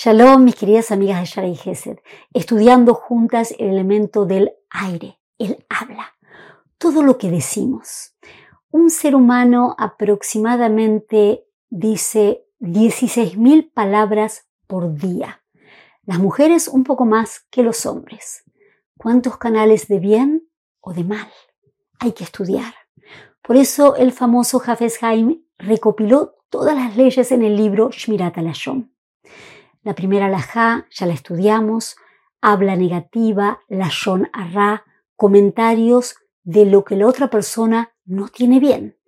Shalom, mis queridas amigas de Shara y Gesed, estudiando juntas el elemento del aire, el habla, todo lo que decimos. Un ser humano aproximadamente dice 16.000 palabras por día. Las mujeres un poco más que los hombres. ¿Cuántos canales de bien o de mal? Hay que estudiar. Por eso el famoso Hafez Haim recopiló todas las leyes en el libro Shmirat al-Ashom. La primera laja ya la estudiamos, habla negativa, lashon arra, comentarios de lo que la otra persona no tiene bien,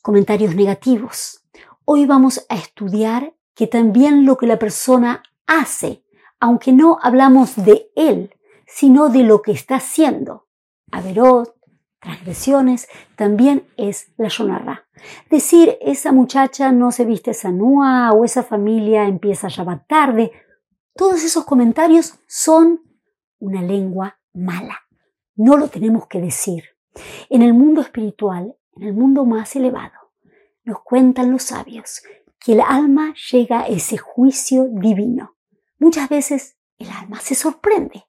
comentarios negativos. Hoy vamos a estudiar que también lo que la persona hace, aunque no hablamos de él, sino de lo que está haciendo. Averot, transgresiones, también es la shonarra. Decir esa muchacha no se viste sanúa o esa familia empieza ya tarde, todos esos comentarios son una lengua mala. No lo tenemos que decir. En el mundo espiritual, en el mundo más elevado, nos cuentan los sabios que el alma llega a ese juicio divino. Muchas veces el alma se sorprende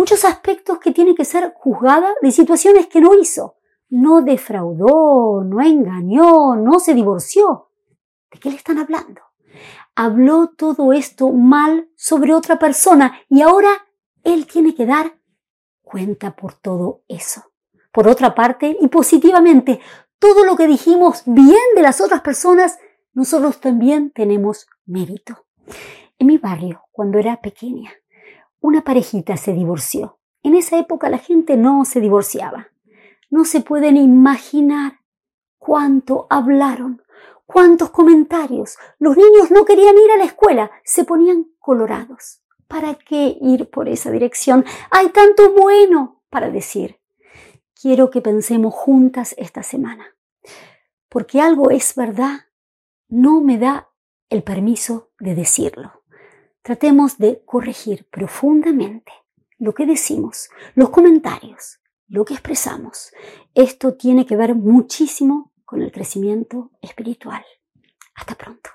muchos aspectos que tiene que ser juzgada de situaciones que no hizo. No defraudó, no engañó, no se divorció. ¿De qué le están hablando? Habló todo esto mal sobre otra persona y ahora él tiene que dar cuenta por todo eso. Por otra parte, y positivamente, todo lo que dijimos bien de las otras personas, nosotros también tenemos mérito. En mi barrio, cuando era pequeña, una parejita se divorció. En esa época la gente no se divorciaba. No se pueden imaginar cuánto hablaron, cuántos comentarios. Los niños no querían ir a la escuela, se ponían colorados. ¿Para qué ir por esa dirección? Hay tanto bueno para decir. Quiero que pensemos juntas esta semana. Porque algo es verdad, no me da el permiso de decirlo. Tratemos de corregir profundamente lo que decimos, los comentarios, lo que expresamos. Esto tiene que ver muchísimo con el crecimiento espiritual. Hasta pronto.